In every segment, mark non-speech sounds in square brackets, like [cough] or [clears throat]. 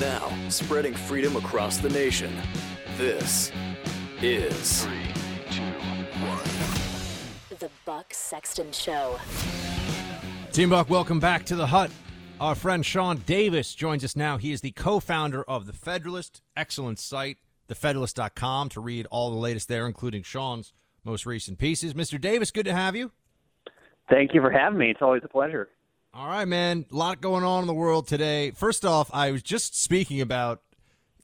Now, spreading freedom across the nation. This is Three, two, one. The Buck Sexton Show. Team Buck, welcome back to the hut. Our friend Sean Davis joins us now. He is the co founder of The Federalist. Excellent site, thefederalist.com, to read all the latest there, including Sean's most recent pieces. Mr. Davis, good to have you. Thank you for having me. It's always a pleasure. All right, man. A lot going on in the world today. First off, I was just speaking about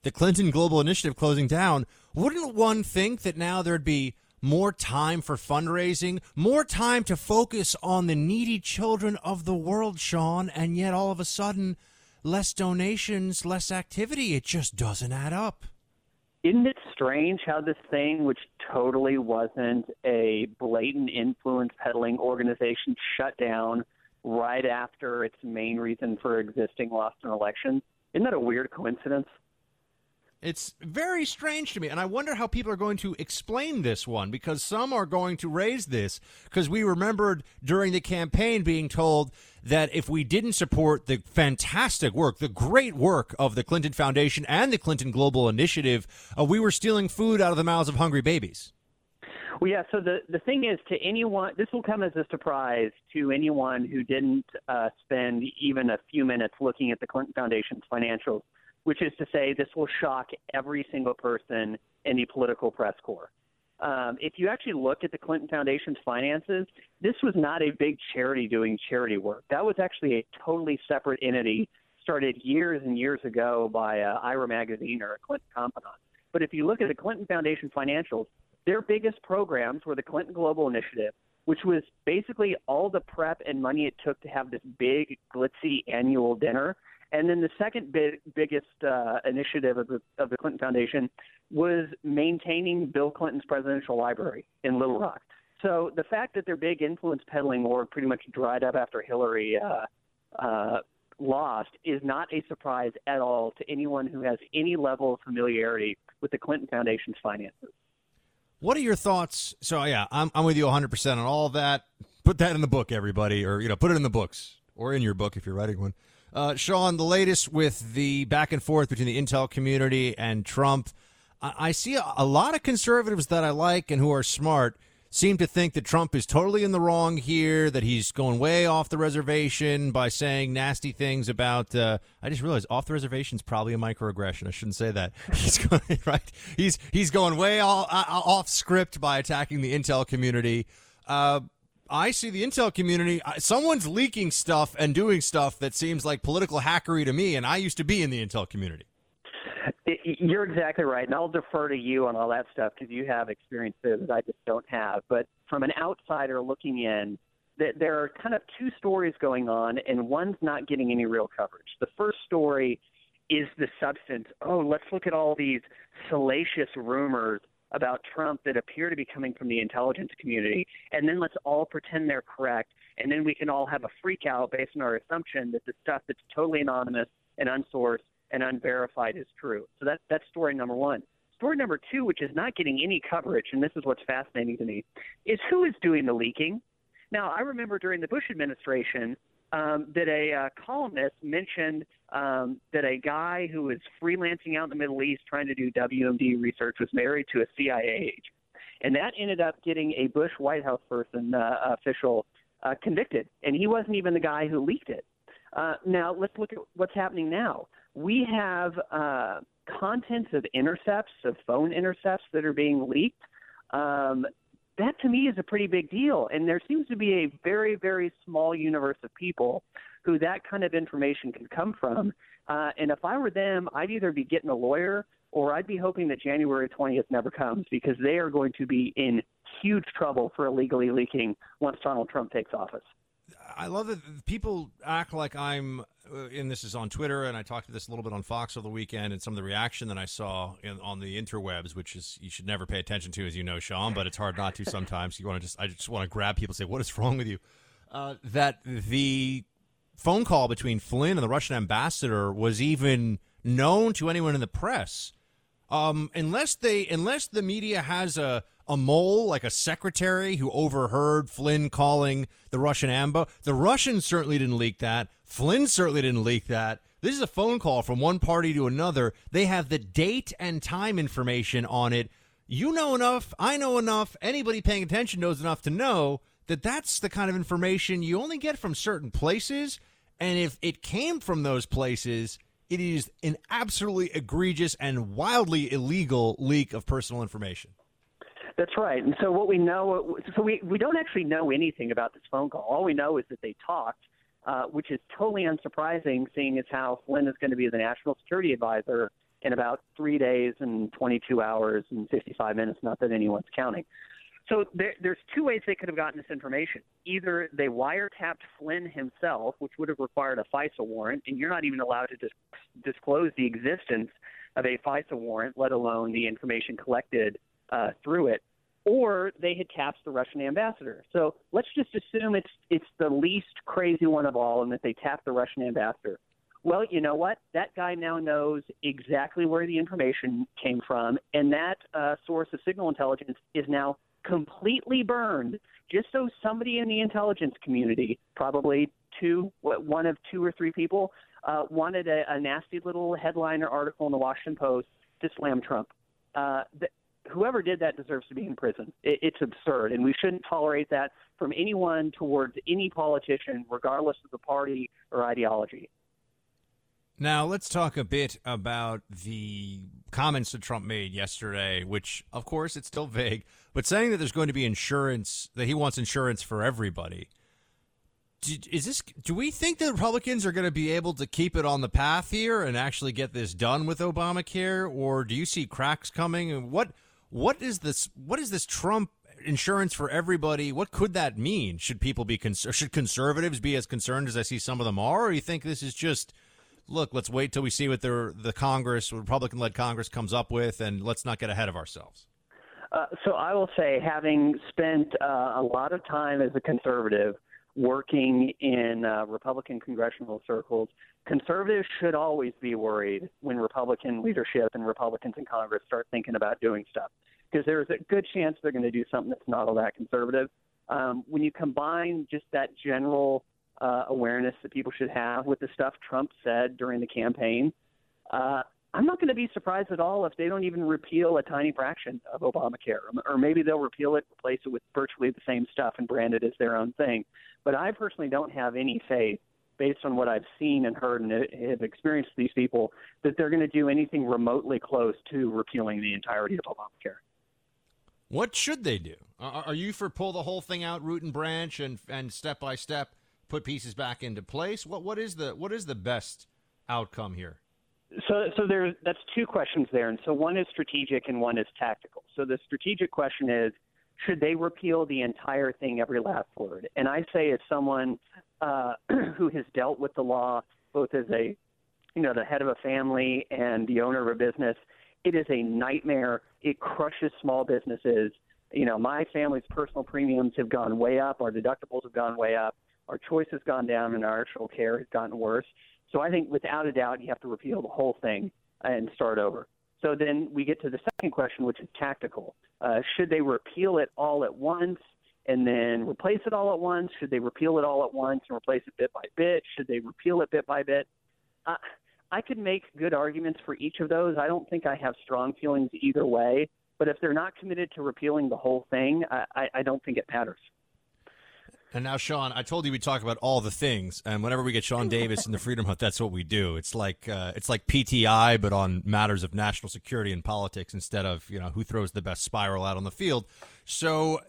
the Clinton Global Initiative closing down. Wouldn't one think that now there'd be more time for fundraising, more time to focus on the needy children of the world, Sean, and yet all of a sudden, less donations, less activity? It just doesn't add up. Isn't it strange how this thing, which totally wasn't a blatant influence peddling organization, shut down right after its main reason for existing lost an election? Isn't that a weird coincidence? It's very strange to me, and I wonder how people are going to explain this one because some are going to raise this because we remembered during the campaign being told that if we didn't support the fantastic work, the great work of the Clinton Foundation and the Clinton Global Initiative, uh, we were stealing food out of the mouths of hungry babies. Well, yeah. So the the thing is, to anyone, this will come as a surprise to anyone who didn't uh, spend even a few minutes looking at the Clinton Foundation's financials which is to say, this will shock every single person in the political press corps. Um, if you actually look at the Clinton Foundation's finances, this was not a big charity doing charity work. That was actually a totally separate entity started years and years ago by uh, Ira Magaziner a Clinton confidant. But if you look at the Clinton Foundation financials, their biggest programs were the Clinton Global Initiative, which was basically all the prep and money it took to have this big, glitzy annual dinner and then the second big, biggest uh, initiative of the, of the Clinton Foundation was maintaining Bill Clinton's presidential library in Little Rock. So the fact that their big influence peddling war pretty much dried up after Hillary uh, uh, lost is not a surprise at all to anyone who has any level of familiarity with the Clinton Foundation's finances. What are your thoughts? So yeah, I'm I'm with you 100% on all that. Put that in the book, everybody, or you know, put it in the books or in your book if you're writing one. Uh, Sean, the latest with the back and forth between the Intel community and Trump. I, I see a, a, lot of conservatives that I like and who are smart seem to think that Trump is totally in the wrong here, that he's going way off the reservation by saying nasty things about. Uh, I just realized off the reservation is probably a microaggression. I shouldn't say that. [laughs] He's going [laughs] right. He's he's going way all, uh, off script by attacking the Intel community. Uh, I see the intel community. Someone's leaking stuff and doing stuff that seems like political hackery to me, and I used to be in the intel community. You're exactly right, and I'll defer to you on all that stuff because you have experiences that I just don't have. But from an outsider looking in, that there are kind of two stories going on, and one's not getting any real coverage. The first story is the substance. Oh, let's look at all these salacious rumors about Trump that appear to be coming from the intelligence community, and then let's all pretend they're correct, and then we can all have a freak out based on our assumption that the stuff that's totally anonymous and unsourced and unverified is true. So that, that's story number one. Story number two, which is not getting any coverage, and this is what's fascinating to me, is who is doing the leaking. Now, I remember during the Bush administration, um, that a uh, columnist mentioned um, that a guy who was freelancing out in the Middle East trying to do WMD research was married to a CIA agent. And that ended up getting a Bush White House person, uh, official, uh, convicted. And he wasn't even the guy who leaked it. Uh, now, let's look at what's happening now. We have uh, contents of intercepts, of phone intercepts that are being leaked. Um, that to me is a pretty big deal. And there seems to be a very, very small universe of people who that kind of information can come from. Uh, and if I were them, I'd either be getting a lawyer or I'd be hoping that January 20th never comes because they are going to be in huge trouble for illegally leaking once Donald Trump takes office. I love that people act like I'm, uh, and this is on Twitter, and I talked to this a little bit on Fox over the weekend, and some of the reaction that I saw in, on the interwebs, which is you should never pay attention to, as you know, Sean, but it's hard not to sometimes. You want to just, I just want to grab people, and say, "What is wrong with you?" Uh, that the phone call between Flynn and the Russian ambassador was even known to anyone in the press. Um, unless they, unless the media has a a mole, like a secretary who overheard Flynn calling the Russian ambo. The Russians certainly didn't leak that. Flynn certainly didn't leak that. This is a phone call from one party to another. They have the date and time information on it. You know enough. I know enough. Anybody paying attention knows enough to know that that's the kind of information you only get from certain places. And if it came from those places, it is an absolutely egregious and wildly illegal leak of personal information. That's right. And so what we know, so we we don't actually know anything about this phone call. All we know is that they talked, uh, which is totally unsurprising, seeing as how Flynn is going to be the national security advisor in about three days and 22 hours and 55 minutes. Not that anyone's counting. So there, there's two ways they could have gotten this information. Either they wiretapped Flynn himself, which would have required a FISA warrant, and you're not even allowed to dis- disclose the existence of a FISA warrant, let alone the information collected uh, through it, or they had tapped the Russian ambassador. So let's just assume it's it's the least crazy one of all, and that they tapped the Russian ambassador. Well, you know what? That guy now knows exactly where the information came from, and that uh, source of signal intelligence is now completely burned. Just so somebody in the intelligence community, probably two, one of two or three people, uh, wanted a, a nasty little headliner article in the Washington Post to slam Trump. Uh, whoever did that deserves to be in prison. It, it's absurd, and we shouldn't tolerate that from anyone towards any politician, regardless of the party or ideology. Now, let's talk a bit about the comments that Trump made yesterday, which, of course, it's still vague, but saying that there's going to be insurance, that he wants insurance for everybody. Is this? Do we think the Republicans are going to be able to keep it on the path here and actually get this done with Obamacare, or do you see cracks coming? And what what is this? What is this Trump insurance for everybody? What could that mean? Should people be cons- should conservatives be as concerned as I see some of them are, or you think this is just look? Let's wait till we see what the the Congress, Republican-led Congress, comes up with, and let's not get ahead of ourselves. Uh, so I will say, having spent uh, a lot of time as a conservative working in uh, Republican congressional circles, conservatives should always be worried when Republican leadership and Republicans in Congress start thinking about doing stuff because there's a good chance they're going to do something that's not all that conservative. Um, when you combine just that general uh, awareness that people should have with the stuff Trump said during the campaign, uh, I'm not going to be surprised at all if they don't even repeal a tiny fraction of Obamacare, um, or maybe they'll repeal it, replace it with virtually the same stuff, and brand it as their own thing. But I personally don't have any faith, based on what I've seen and heard and uh, have experienced these people, that they're going to do anything remotely close to repealing the entirety of Obamacare. What should they do? Are you for pull the whole thing out, root and branch, and and step by step put pieces back into place? What what is the what is the best outcome here? So, so there, that's two questions there, and so one is strategic and one is tactical. So the strategic question is, should they repeal the entire thing, every last word? And I say, as someone uh, [clears throat] who has dealt with the law, both as a, you know, the head of a family and the owner of a business, it is a nightmare. It crushes small businesses. You know, my family's personal premiums have gone way up. Our deductibles have gone way up. Our choice has gone down, and our actual care has gotten worse. So I think, without a doubt, you have to repeal the whole thing and start over. So then we get to the second question, which is tactical. Uh, should they repeal it all at once and then replace it all at once? Should they repeal it all at once and replace it bit by bit? Should they repeal it bit by bit? Uh, I could make good arguments for each of those. I don't think I have strong feelings either way. But if they're not committed to repealing the whole thing, I, I don't think it matters. And now, Sean, I told you we talk about all the things, and whenever we get Sean Davis in the Freedom Hut, that's what we do. It's like uh, it's like PTI, but on matters of national security and politics instead of you know who throws the best spiral out on the field. So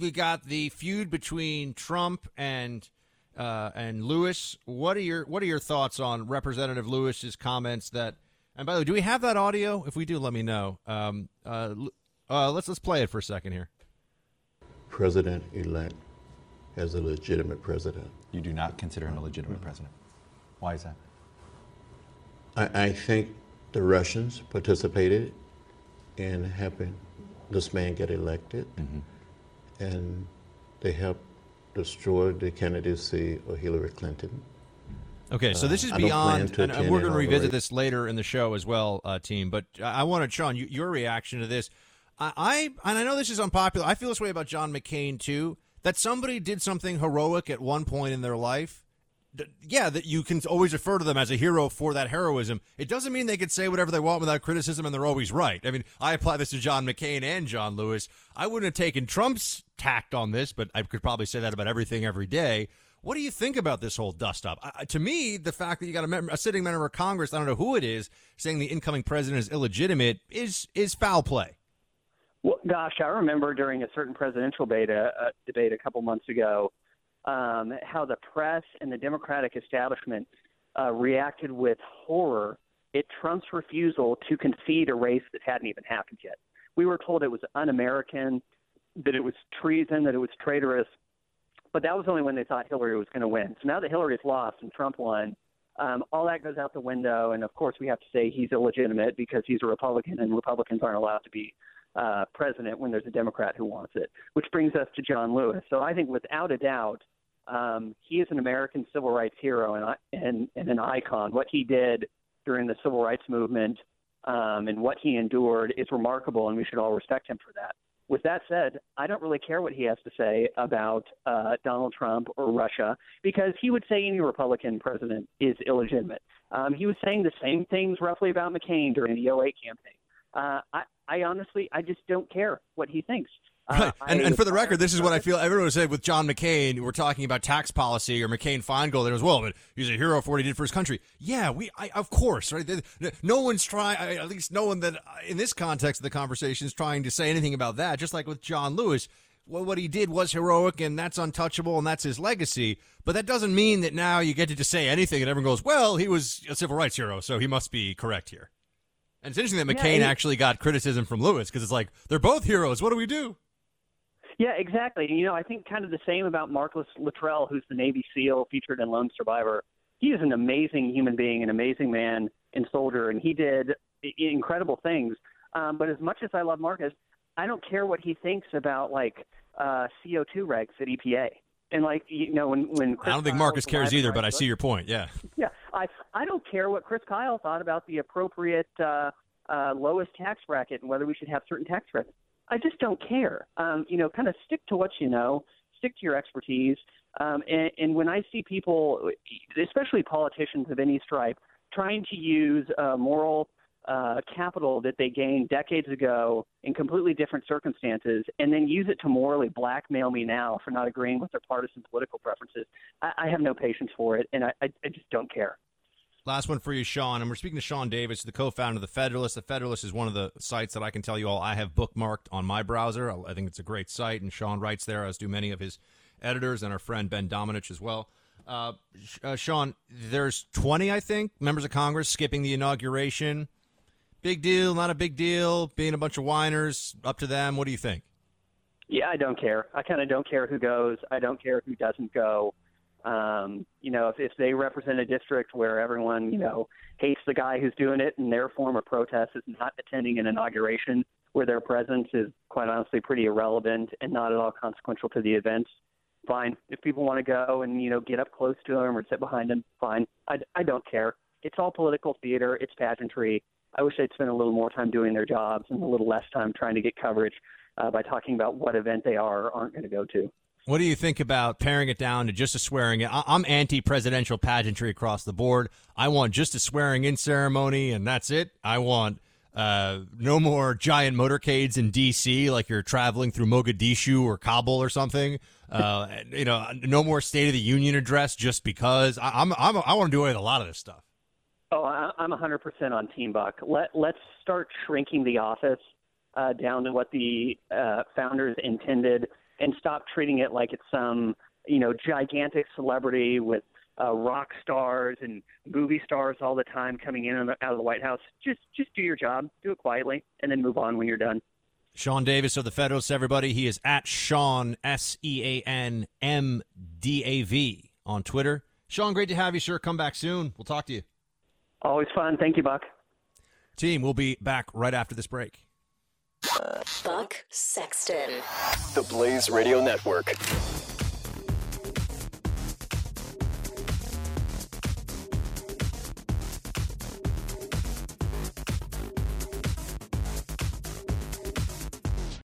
we got the feud between Trump and uh, and Lewis. What are your What are your thoughts on Representative Lewis's comments that? And by the way, do we have that audio? If we do, let me know. Um, uh, uh, let's let's play it for a second here. President elect as a legitimate president. You do not consider him a legitimate Mm-hmm. president. Why is that? I, I think the Russians participated in helping this man get elected, and they helped destroy the candidacy of Hillary Clinton. Okay, so this Uh, is I beyond, and, and we're going to revisit this later in the show as well, uh, team. But I I wanted, Sean, you, your reaction to this. I, I and I know this is unpopular. I feel this way about John McCain too. That somebody did something heroic at one point in their life. Yeah, that you can always refer to them as a hero for that heroism. It doesn't mean they can say whatever they want without criticism and they're always right. I mean, I apply this to John McCain and John Lewis. I wouldn't have taken Trump's tact on this, but I could probably say that about everything every day. What do you think about this whole dust up? To me, the fact that you got a, member, a sitting member of Congress, I don't know who it is, saying the incoming president is illegitimate is is foul play. Well, gosh, I remember during a certain presidential beta, uh, debate a couple months ago um, how the press and the Democratic establishment uh, reacted with horror at Trump's refusal to concede a race that hadn't even happened yet. We were told it was un American, that it was treason, that it was traitorous, but that was only when they thought Hillary was going to win. So now that Hillary's lost and Trump won, um, all that goes out the window. And of course, we have to say he's illegitimate because he's a Republican, and Republicans aren't allowed to be uh, president when there's a Democrat who wants it. Which brings us to John Lewis. So I think, without a doubt, um, he is an American civil rights hero and, and, and an icon. What he did during the civil rights movement um, and what he endured is remarkable, and we should all respect him for that. With that said, I don't really care what he has to say about uh, Donald Trump or Russia because he would say any Republican president is illegitimate. Um, he was saying the same things roughly about McCain during the 08 campaign. Uh, I, I honestly, I just don't care what he thinks. Uh, And, I and for the record, this is what I feel. Everyone said with John McCain, we're talking about tax policy or McCain Feingold. there was well, but he's a hero for what he did for his country. Yeah, we, I, of course, right? No one's trying. At least no one that in this context of the conversation is trying to say anything about that. Just like with John Lewis, well, what he did was heroic, and that's untouchable, and that's his legacy. But that doesn't mean that now you get to just say anything, and everyone goes, "Well, he was a civil rights hero, so he must be correct here." And it's interesting that McCain and- actually got criticism from Lewis because it's like they're both heroes. What do we do? Yeah, exactly. You know, I think kind of the same about Marcus Luttrell, who's the Navy SEAL featured in Lone Survivor. He is an amazing human being, an amazing man and soldier, and he did incredible things. Um, but as much as I love Marcus, I don't care what he thinks about like uh, CO2 regs at EPA. And like you know, when when Chris I don't think Marcus cares either, but I see your point. Yeah. yeah, I don't care what Chris Kyle thought about the appropriate uh, uh, lowest tax bracket and whether we should have certain tax brackets. I just don't care. Um, you know, kind of stick to what you know, stick to your expertise. Um, and, and when I see people, especially politicians of any stripe, trying to use uh, moral uh, capital that they gained decades ago in completely different circumstances, and then use it to morally blackmail me now for not agreeing with their partisan political preferences, I, I have no patience for it, and I, I, I just don't care. Last one for you, Sean. And we're speaking to Sean Davis, the co-founder of the Federalist. The Federalist is one of the sites that I can tell you all I have bookmarked on my browser. I I think it's a great site, and Sean writes there, as do many of his editors and our friend Ben Domenech as well. Uh, uh, Sean, there's 20, I think, members of Congress skipping the inauguration. Big deal, not a big deal. Being a bunch of whiners, up to them. What do you think? Yeah, I don't care. I kind of don't care who goes. I don't care who doesn't go. Um, you know, if, if they represent a district where everyone, you know, hates the guy who's doing it and their form of protest is not attending an inauguration where their presence is quite honestly pretty irrelevant and not at all consequential to the event, fine. If people want to go and, you know, get up close to him or sit behind him, fine. I, I don't care. It's all political theater. It's pageantry. I wish they'd spend a little more time doing their jobs and a little less time trying to get coverage uh, by talking about what event they are or aren't going to go to. What do you think about paring it down to just a swearing I'm anti presidential pageantry across the board. I want just a swearing in ceremony, and that's it. I want uh, no more giant motorcades in D.C. like you're traveling through Mogadishu or Kabul or something. Uh, [laughs] you know, no more State of the Union address just because. I, I'm, I'm I want to do away with a lot of this stuff. Oh, I'm 100% on Team Buck. Let Let's start shrinking the office uh, down to what the uh, founders intended, and stop treating it like it's some you know gigantic celebrity with uh, rock stars and movie stars all the time coming in and out of the White House. Just just do your job, do it quietly, and then move on when you're done. Sean Davis of the Federalist, everybody. He is at Sean S E A N M D A V on Twitter. Sean, great to have you, sir. Come back soon. We'll talk to you. Always fun. Thank you, Buck. Team, we'll be back right after this break. Buck Sexton. The Blaze Radio Network.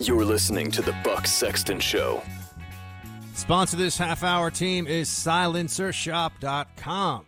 You're listening to the Buck Sexton Show. Sponsor this half hour team is silencershop.com.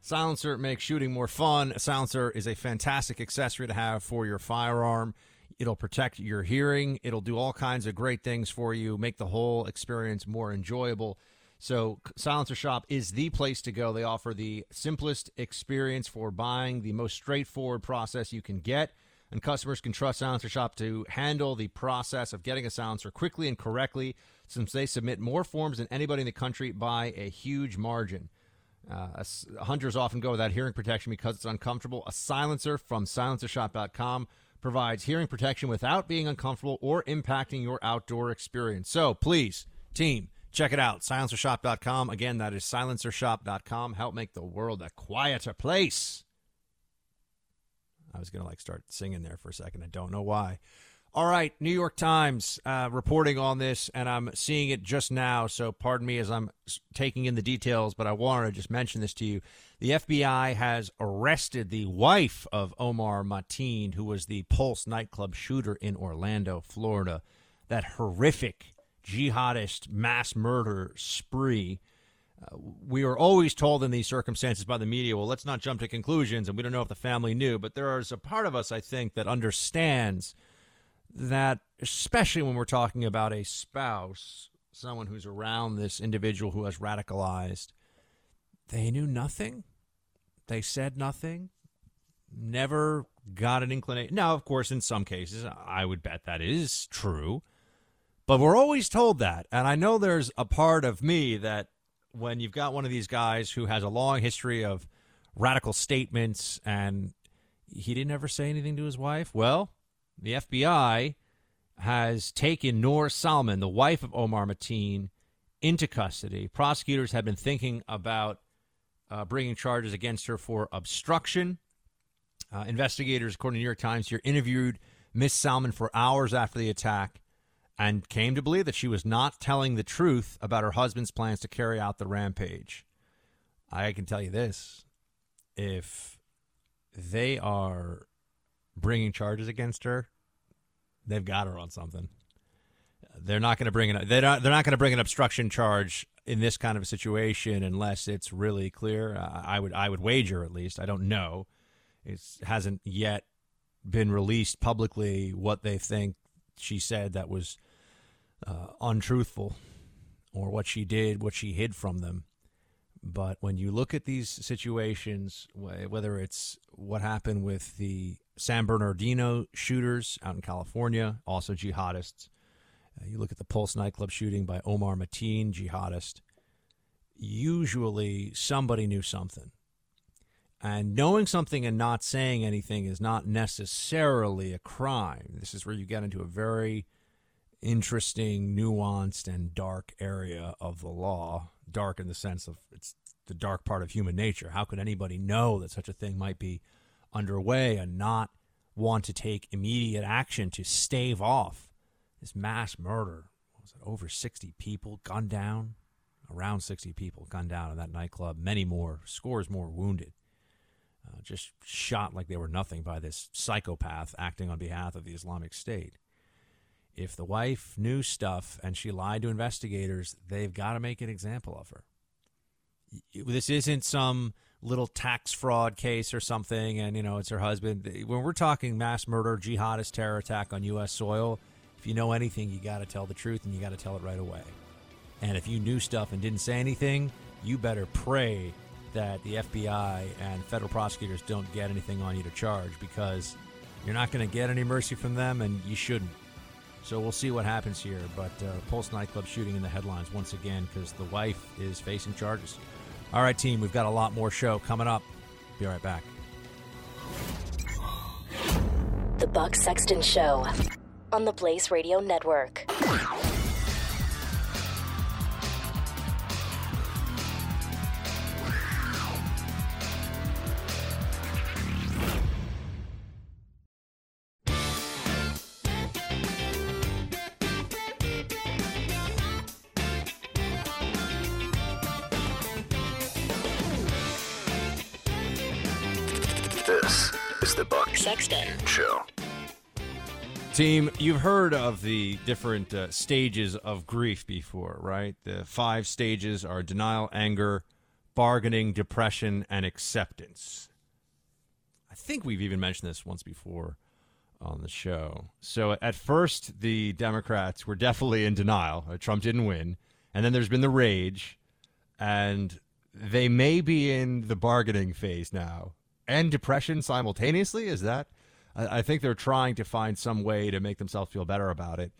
Silencer makes shooting more fun. A silencer is a fantastic accessory to have for your firearm. It'll protect your hearing. It'll do all kinds of great things for you, make the whole experience more enjoyable. So, Silencer Shop is the place to go. They offer the simplest experience for buying, the most straightforward process you can get. And customers can trust Silencer Shop to handle the process of getting a silencer quickly and correctly since they submit more forms than anybody in the country by a huge margin. Uh, hunters often go without hearing protection because it's uncomfortable. A silencer from silencershop.com provides hearing protection without being uncomfortable or impacting your outdoor experience. So please, team, check it out. Silencershop.com. Again, that is silencershop.com. Help make the world a quieter place. I was going to like start singing there for a second. I don't know why. All right, New York Times uh, reporting on this, and I'm seeing it just now. So pardon me as I'm taking in the details, but I wanted to just mention this to you. The FBI has arrested the wife of Omar Mateen, who was the Pulse nightclub shooter in Orlando, Florida. That horrific jihadist mass murder spree uh, we were always told in these circumstances by the media, well, let's not jump to conclusions, and we don't know if the family knew. But there is a part of us, I think, that understands that, especially when we're talking about a spouse, someone who's around this individual who has radicalized, they knew nothing. They said nothing. Never got an inclination. Now, of course, in some cases, I would bet that is true. But we're always told that. And I know there's a part of me that when you've got one of these guys who has a long history of radical statements and he didn't ever say anything to his wife, well, the FBI has taken Noor Salman, the wife of Omar Mateen, into custody. Prosecutors have been thinking about uh, bringing charges against her for obstruction. Uh, investigators, according to New York Times, here interviewed Miss Salman for hours after the attack and came to believe that she was not telling the truth about her husband's plans to carry out the rampage. I can tell you this if they are bringing charges against her, they've got her on something. They're not going to bring an they're not, they're not going to bring an obstruction charge in this kind of a situation unless it's really clear. I would I would wager at least. I don't know. It hasn't yet been released publicly what they think she said that was uh, untruthful or what she did, what she hid from them. But when you look at these situations, whether it's what happened with the San Bernardino shooters out in California, also jihadists, uh, you look at the Pulse nightclub shooting by Omar Mateen, jihadist, usually somebody knew something. And knowing something and not saying anything is not necessarily a crime. This is where you get into a very interesting, nuanced, and dark area of the law. Dark in the sense of it's the dark part of human nature. How could anybody know that such a thing might be underway and not want to take immediate action to stave off this mass murder? What was it over 60 people gunned down around 60 people gunned down in that nightclub, many more, scores more wounded. Uh, just shot like they were nothing by this psychopath acting on behalf of the Islamic State. If the wife knew stuff and she lied to investigators, they've got to make an example of her. This isn't some little tax fraud case or something, and you know it's her husband. When we're talking mass murder, jihadist terror attack on U.S. soil, if you know anything, you got to tell the truth and you got to tell it right away. And if you knew stuff and didn't say anything, you better pray that the FBI and federal prosecutors don't get anything on you to charge because you're not going to get any mercy from them and you shouldn't. So we'll see what happens here. But uh, Pulse nightclub shooting in the headlines once again because the wife is facing charges. All right, team, we've got a lot more show coming up. Be right back. The Buck Sexton Show on the Blaze Radio Network. Team, you've heard of the different uh, stages of grief before, right? The five stages are denial, anger, bargaining, depression, and acceptance. I think we've even mentioned this once before on the show. So at first, the Democrats were definitely in denial. Uh, Trump didn't win. And then there's been the rage, and they may be in the bargaining phase now and depression simultaneously. Is that? I, I think they're trying to find some way to make themselves feel better about it.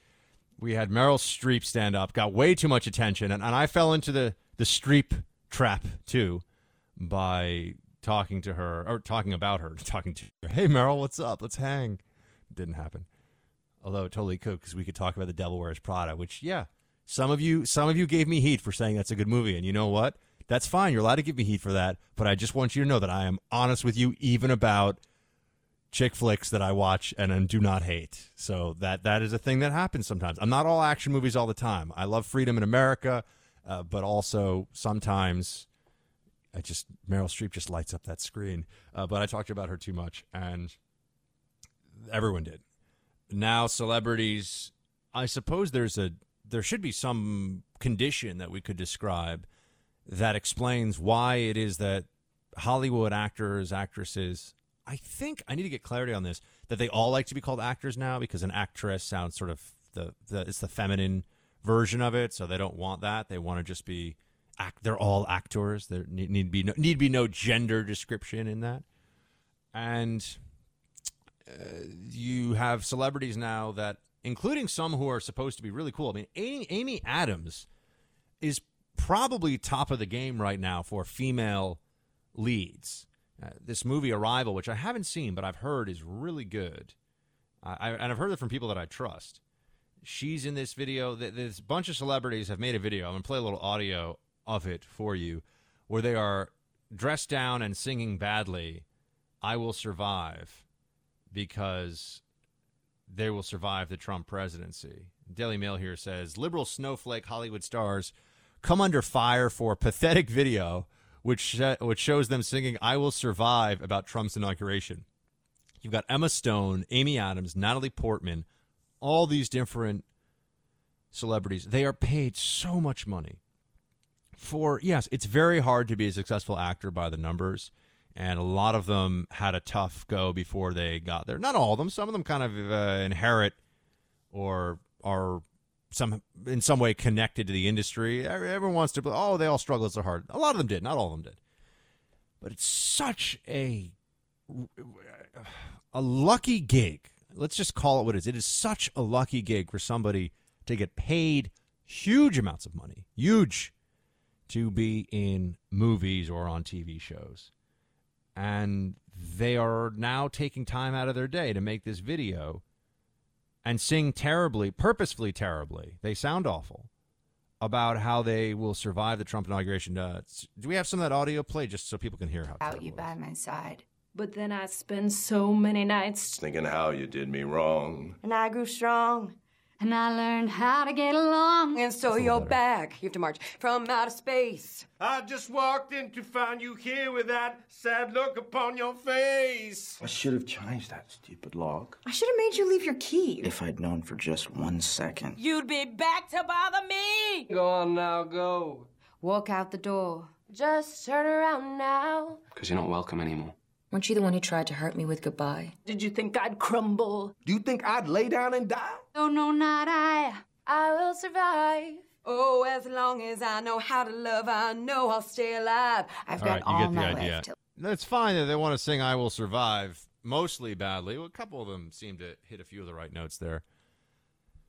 We had Meryl Streep stand up, got way too much attention, and, and I fell into the, the Streep trap too by talking to her or talking about her, [laughs] talking to her. Hey, Meryl, what's up? Let's hang. Didn't happen. Although it totally could because we could talk about the Devil Wears Prada, which yeah, some of you some of you gave me heat for saying that's a good movie, and you know what? That's fine. You're allowed to give me heat for that, but I just want you to know that I am honest with you, even about chick flicks that I watch and, and do not hate. So that that is a thing that happens sometimes. I'm not all action movies all the time. I love freedom in America, uh, but also sometimes I just Meryl Streep just lights up that screen. Uh, but I talked about her too much, and everyone did. Now celebrities, I suppose there's a there should be some condition that we could describe that explains why it is that Hollywood actors, actresses, I think I need to get clarity on this that they all like to be called actors now because an actress sounds sort of the, the it's the feminine version of it, so they don't want that. They want to just be act. They're all actors. There need, need be no, need be no gender description in that, and uh, you have celebrities now that, including some who are supposed to be really cool. I mean, Amy, Amy Adams is probably top of the game right now for female leads. Uh, this movie Arrival, which I haven't seen but I've heard is really good, I, I, and I've heard it from people that I trust. She's in this video. Th- This bunch of celebrities have made a video. I'm gonna play a little audio of it for you, where they are dressed down and singing badly. I will survive because they will survive the Trump presidency. Daily Mail here says liberal snowflake Hollywood stars come under fire for pathetic video which sh- which shows them singing "I Will Survive" about Trump's inauguration. You've got Emma Stone, Amy Adams, Natalie Portman, all these different celebrities. They are paid so much money for yes, it's very hard to be a successful actor by the numbers. And a lot of them had a tough go before they got there. Not all of them. Some of them kind of uh, inherit or are some in some way connected to the industry. Everyone wants to. Oh, they all struggle so hard. A lot of them did. Not all of them did. But it's such a a lucky gig. Let's just call it what it is. It is such a lucky gig for somebody to get paid huge amounts of money, huge, to be in movies or on TV shows. And they are now taking time out of their day to make this video and sing terribly, purposefully terribly. They sound awful about how they will survive the Trump inauguration. Uh, do we have some of that audio play just so people can hear how? Out you by my side. But then I spend so many nights Thinking how you did me wrong. and I grew strong And I learned how to get along. And so you're back. You have to march from outer space. I just walked in to find you here with that sad look upon your face. I should have changed that stupid lock. I should have made you leave your key. If I'd known for just one second. You'd be back to bother me. Go on now, go. Walk out the door. Just turn around now. Because you're not welcome anymore. Weren't you the one who tried to hurt me with goodbye? Did you think I'd crumble? Do you think I'd lay down and die? Oh, no, not I. I will survive. Oh, as long as I know how to love, I know I'll stay alive. I've All got right, you all get the my idea. life to That's fine that they want to sing "I Will Survive" mostly badly. Well, a couple of them seem to hit a few of the right notes there.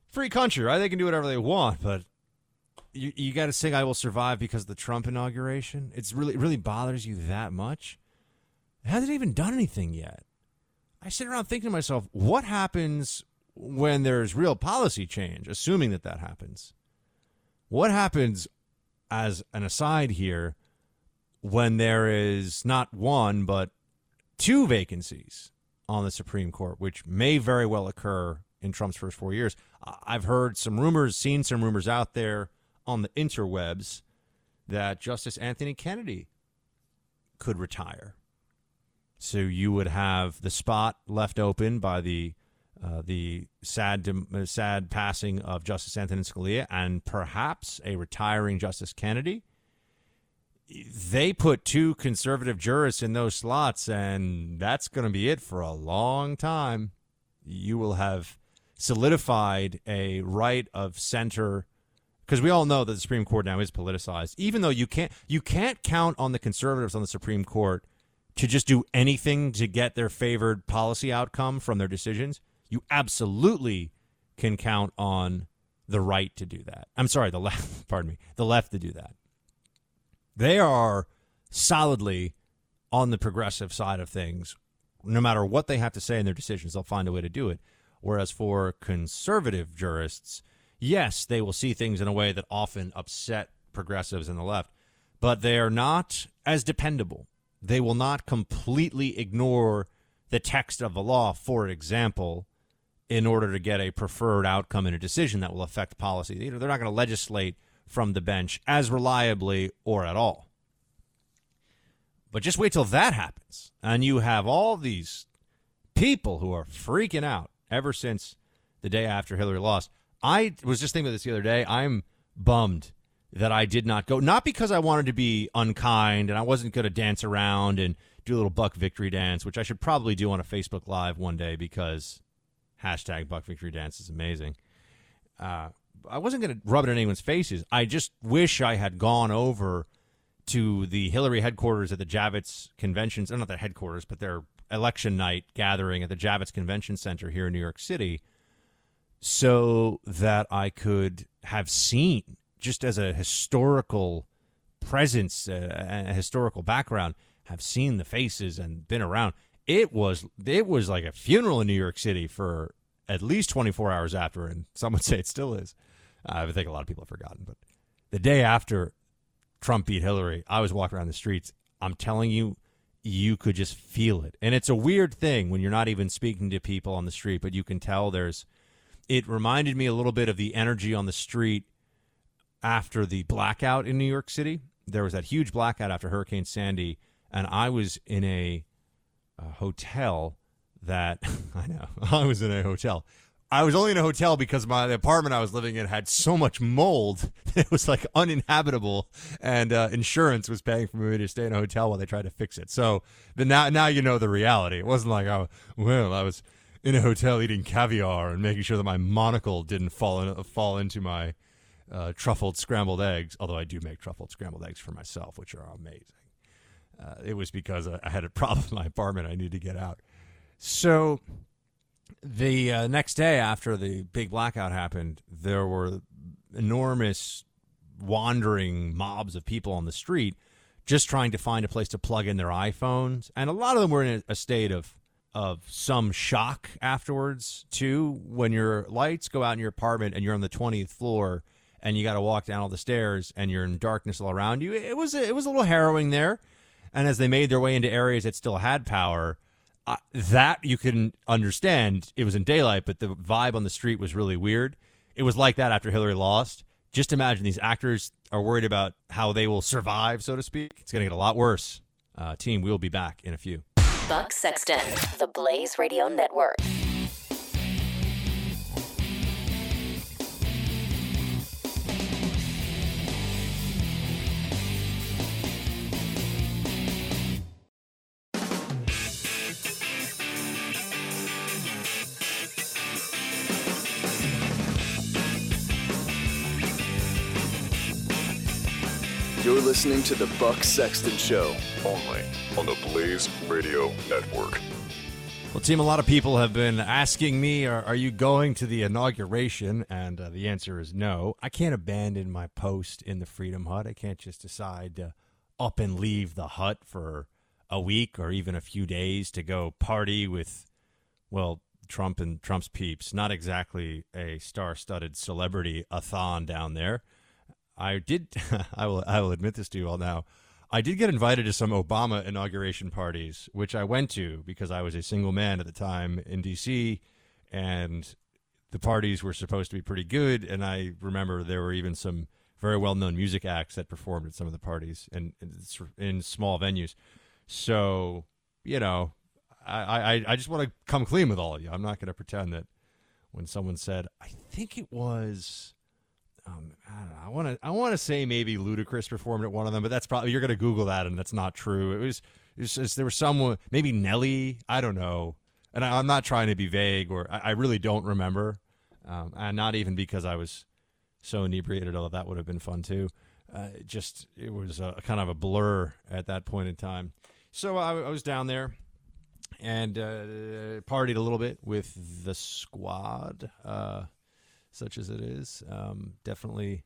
Free country, right? They can do whatever they want, but you you got to sing "I Will Survive" because of the Trump inauguration. It's really really bothers you that much. It hasn't even done anything yet. I sit around thinking to myself, what happens when there's real policy change? Assuming that that happens, what happens as an aside here? when there is not one but two vacancies on the Supreme Court, which may very well occur in Trump's first four years. I've heard some rumors, seen some rumors out there on the interwebs that Justice Anthony Kennedy could retire. So you would have the spot left open by the uh, the sad uh, sad passing of Justice Anthony Scalia and perhaps a retiring Justice Kennedy they put two conservative jurists in those slots, and that's going to be it for a long time. You will have solidified a right of center because we all know that the Supreme Court now is politicized. Even though you can't you can't count on the conservatives on the Supreme Court to just do anything to get their favored policy outcome from their decisions. You absolutely can count on the right to do that. I'm sorry, the left. [laughs] Pardon me, the left to do that. They are solidly on the progressive side of things. No matter what they have to say in their decisions, they'll find a way to do it. Whereas for conservative jurists, yes, they will see things in a way that often upset progressives in the left, but they are not as dependable. They will not completely ignore the text of the law, for example, in order to get a preferred outcome in a decision that will affect policy. You know, they're not going to legislate from the bench as reliably or at all. But just wait till that happens. And you have all these people who are freaking out ever since the day after Hillary lost. I was just thinking about this the other day. I'm bummed that I did not go, not because I wanted to be unkind and I wasn't going to dance around and do a little Buck Victory Dance, which I should probably do on a Facebook Live one day because hashtag Buck Victory Dance is amazing. Uh, I wasn't going to rub it in anyone's faces. I just wish I had gone over to the Hillary headquarters at the Javits conventions, not their headquarters, but their election night gathering at the Javits Convention Center here in New York City, so that I could have seen, just as a historical presence, uh, a historical background, have seen the faces and been around. It was it was like a funeral in New York City for at least 24 hours after, and some would [laughs] say it still is. I think a lot of people have forgotten, but the day after Trump beat Hillary, I was walking around the streets. I'm telling you, you could just feel it. And it's a weird thing when you're not even speaking to people on the street, but you can tell there's. It reminded me a little bit of the energy on the street after the blackout in New York City. There was that huge blackout after Hurricane Sandy, and I was in a, a hotel that [laughs] I know [laughs] I was in a hotel. I was only in a hotel because my the apartment I was living in had so much mold [laughs] it was like uninhabitable, and uh, insurance was paying for me to stay in a hotel while they tried to fix it. So the now now you know the reality. It wasn't like oh well I was in a hotel eating caviar and making sure that my monocle didn't fall in, fall into my uh, truffled scrambled eggs. Although I do make truffled scrambled eggs for myself, which are amazing. Uh, it was because I had a [laughs] problem in my apartment. I needed to get out. So the uh, next day after the big blackout happened, there were enormous wandering mobs of people on the street just trying to find a place to plug in their iPhones, and a lot of them were in a state of of some shock afterwards too. When your lights go out in your apartment and you're on the twentieth floor and you got to walk down all the stairs and you're in darkness all around you, it was it was a little harrowing there. And as they made their way into areas that still had power, uh, that you can understand. It was in daylight, but the vibe on the street was really weird. it was like that after Hillary lost. Just imagine these actors are worried about how they will survive, so to speak. It's going to get a lot worse. Uh, team, we'll be back in a few. Buck Sexton, the Blaze Radio Network. Listening to the Buck Sexton Show. Only on the Blaze Radio Network. Well, team, a lot of people have been asking me, are, are you going to the inauguration? And uh, the answer is no. I can't abandon my post in the Freedom Hut. I can't just decide to up and leave the hut for a week or even a few days to go party with, well, Trump and Trump's peeps. Not exactly a star studded celebrity a thon down there. I did. [laughs] I will. I will admit this to you all now. I did get invited to some Obama inauguration parties, which I went to because I was a single man at the time in D.C. and the parties were supposed to be pretty good. And I remember there were even some very well-known music acts that performed at some of the parties and in, in small venues. So you know, I, I I just want to come clean with all of you. I'm not going to pretend that when someone said, I think it was um, I don't know. I want to. I want to say maybe Ludacris performed at one of them, but that's probably you're going to Google that, and that's not true. It was. It was just, there was someone, maybe Nelly. I don't know, and I, am not trying to be vague, or I, I really don't remember, um, and not even because I was so inebriated. Although that would have been fun too. Uh, it just it was a, kind of a blur at that point in time. So I, I was down there and uh, partied a little bit with the squad. Uh, such as it is. Um, definitely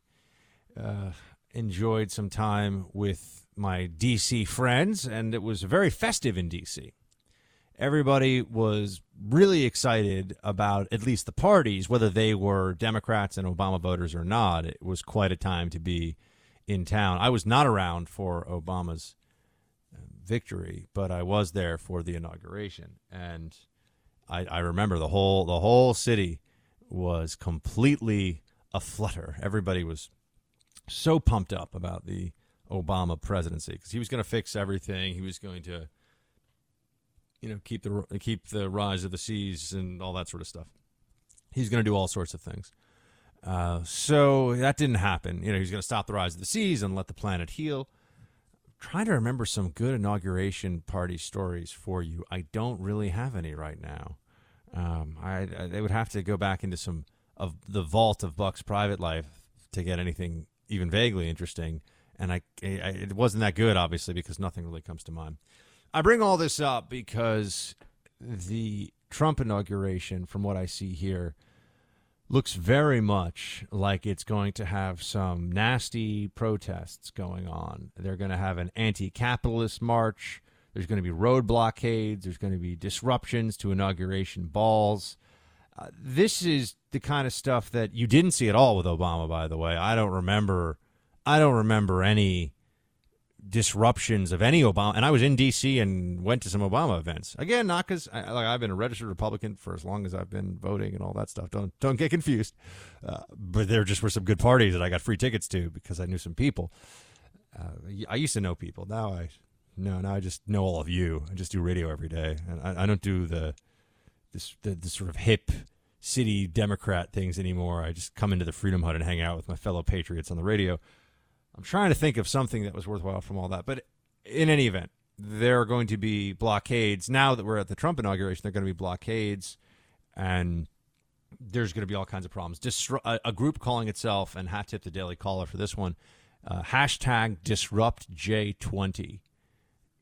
uh, enjoyed some time with my DC friends, and it was very festive in DC. Everybody was really excited about at least the parties, whether they were Democrats and Obama voters or not. It was quite a time to be in town. I was not around for Obama's uh, victory, but I was there for the inauguration, and I, I remember the whole the whole city was completely aflutter. Everybody was so pumped up about the Obama presidency because he was going to fix everything. He was going to, you know, keep the keep the rise of the seas and all that sort of stuff. He's going to do all sorts of things. Uh, so that didn't happen. You know, he's going to stop the rise of the seas and let the planet heal. I'm trying to remember some good inauguration party stories for you. I don't really have any right now. Um, I, I they would have to go back into some of the vault of Buck's private life to get anything even vaguely interesting. And I, I, it wasn't that good, obviously, because nothing really comes to mind. I bring all this up because the Trump inauguration, from what I see here, looks very much like it's going to have some nasty protests going on. They're going to have an anti capitalist march. There's going to be road blockades. There's going to be disruptions to inauguration balls. Uh, this is the kind of stuff that you didn't see at all with Obama, by the way. I don't remember. I don't remember any disruptions of any Obama. And I was in D.C. and went to some Obama events. Again, not because like I've been a registered Republican for as long as I've been voting and all that stuff. Don't don't get confused. Uh, but there just were some good parties that I got free tickets to because I knew some people. Uh, I used to know people. Now I no, no, I just know all of you. I just do radio every day, and I, I don't do the this the, the sort of hip city Democrat things anymore. I just come into the Freedom Hut and hang out with my fellow patriots on the radio. I'm trying to think of something that was worthwhile from all that, but in any event, there are going to be blockades. Now that we're at the Trump inauguration, there are going to be blockades, and there's going to be all kinds of problems. Disru- a, a, group calling itself, and hat tip the Daily Caller for this one, uh, hashtag disrupt J20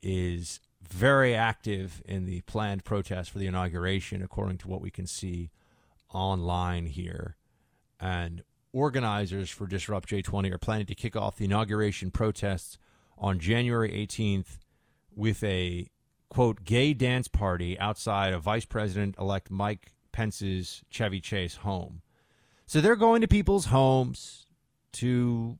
is very active in the planned protest for the inauguration, according to what we can see online here. And organizers for Disrupt J20 are planning to kick off the inauguration protests on January 18th with a quote gay dance party outside of Vice President elect Mike Pence's Chevy Chase home. So they're going to people's homes to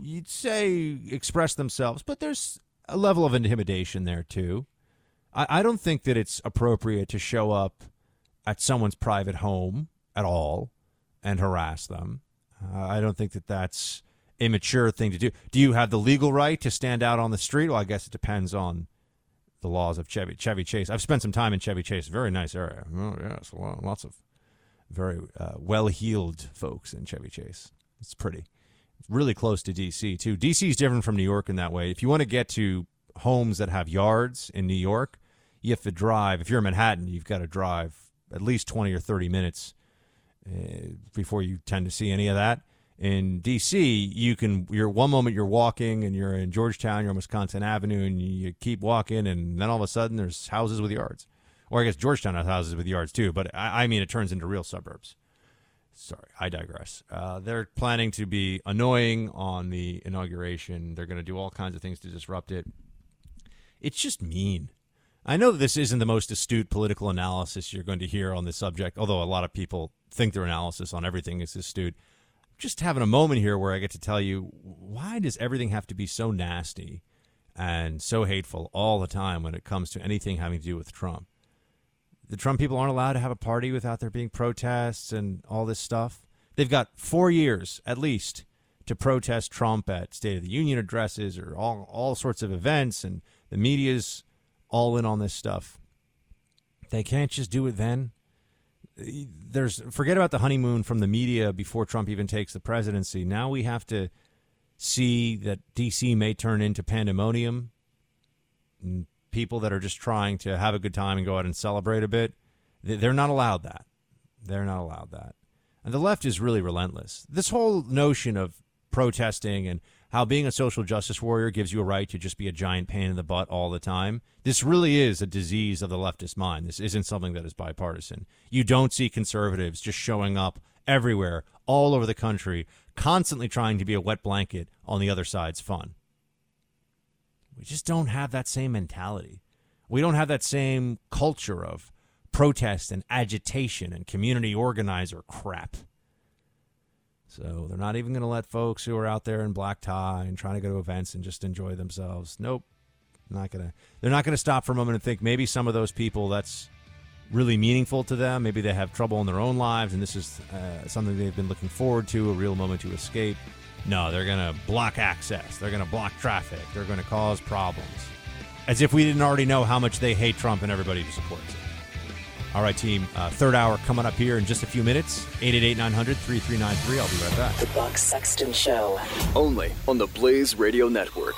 you'd say express themselves, but there's a level of intimidation there too. I, I don't think that it's appropriate to show up at someone's private home at all and harass them. Uh, I don't think that that's a mature thing to do. Do you have the legal right to stand out on the street? Well, I guess it depends on the laws of Chevy Chevy Chase. I've spent some time in Chevy Chase, very nice area. Oh yes, lots of very uh, well-heeled folks in Chevy Chase. It's pretty. Really close to DC too. DC is different from New York in that way. If you want to get to homes that have yards in New York, you have to drive. If you're in Manhattan, you've got to drive at least 20 or 30 minutes uh, before you tend to see any of that. In DC, you can. You're one moment you're walking and you're in Georgetown, you're on Wisconsin Avenue, and you keep walking, and then all of a sudden there's houses with yards. Or I guess Georgetown has houses with yards too, but I, I mean it turns into real suburbs. Sorry, I digress. Uh, they're planning to be annoying on the inauguration. They're going to do all kinds of things to disrupt it. It's just mean. I know this isn't the most astute political analysis you're going to hear on this subject, although a lot of people think their analysis on everything is astute. Just having a moment here where I get to tell you why does everything have to be so nasty and so hateful all the time when it comes to anything having to do with Trump? The Trump people aren't allowed to have a party without there being protests and all this stuff. They've got four years at least to protest Trump at State of the Union addresses or all, all sorts of events, and the media's all in on this stuff. They can't just do it then. There's forget about the honeymoon from the media before Trump even takes the presidency. Now we have to see that DC may turn into pandemonium. People that are just trying to have a good time and go out and celebrate a bit, they're not allowed that. They're not allowed that. And the left is really relentless. This whole notion of protesting and how being a social justice warrior gives you a right to just be a giant pain in the butt all the time. This really is a disease of the leftist mind. This isn't something that is bipartisan. You don't see conservatives just showing up everywhere, all over the country, constantly trying to be a wet blanket on the other side's fun. We just don't have that same mentality. We don't have that same culture of protest and agitation and community organizer crap. So they're not even going to let folks who are out there in black tie and trying to go to events and just enjoy themselves. Nope. Not gonna. They're not going to stop for a moment and think maybe some of those people that's really meaningful to them. Maybe they have trouble in their own lives, and this is uh, something they've been looking forward to, a real moment to escape. No, they're going to block access. They're going to block traffic. They're going to cause problems. As if we didn't already know how much they hate Trump and everybody who supports it. All right, team. Uh, third hour coming up here in just a few minutes. 888 900 3393. I'll be right back. The Buck Sexton Show. Only on the Blaze Radio Network.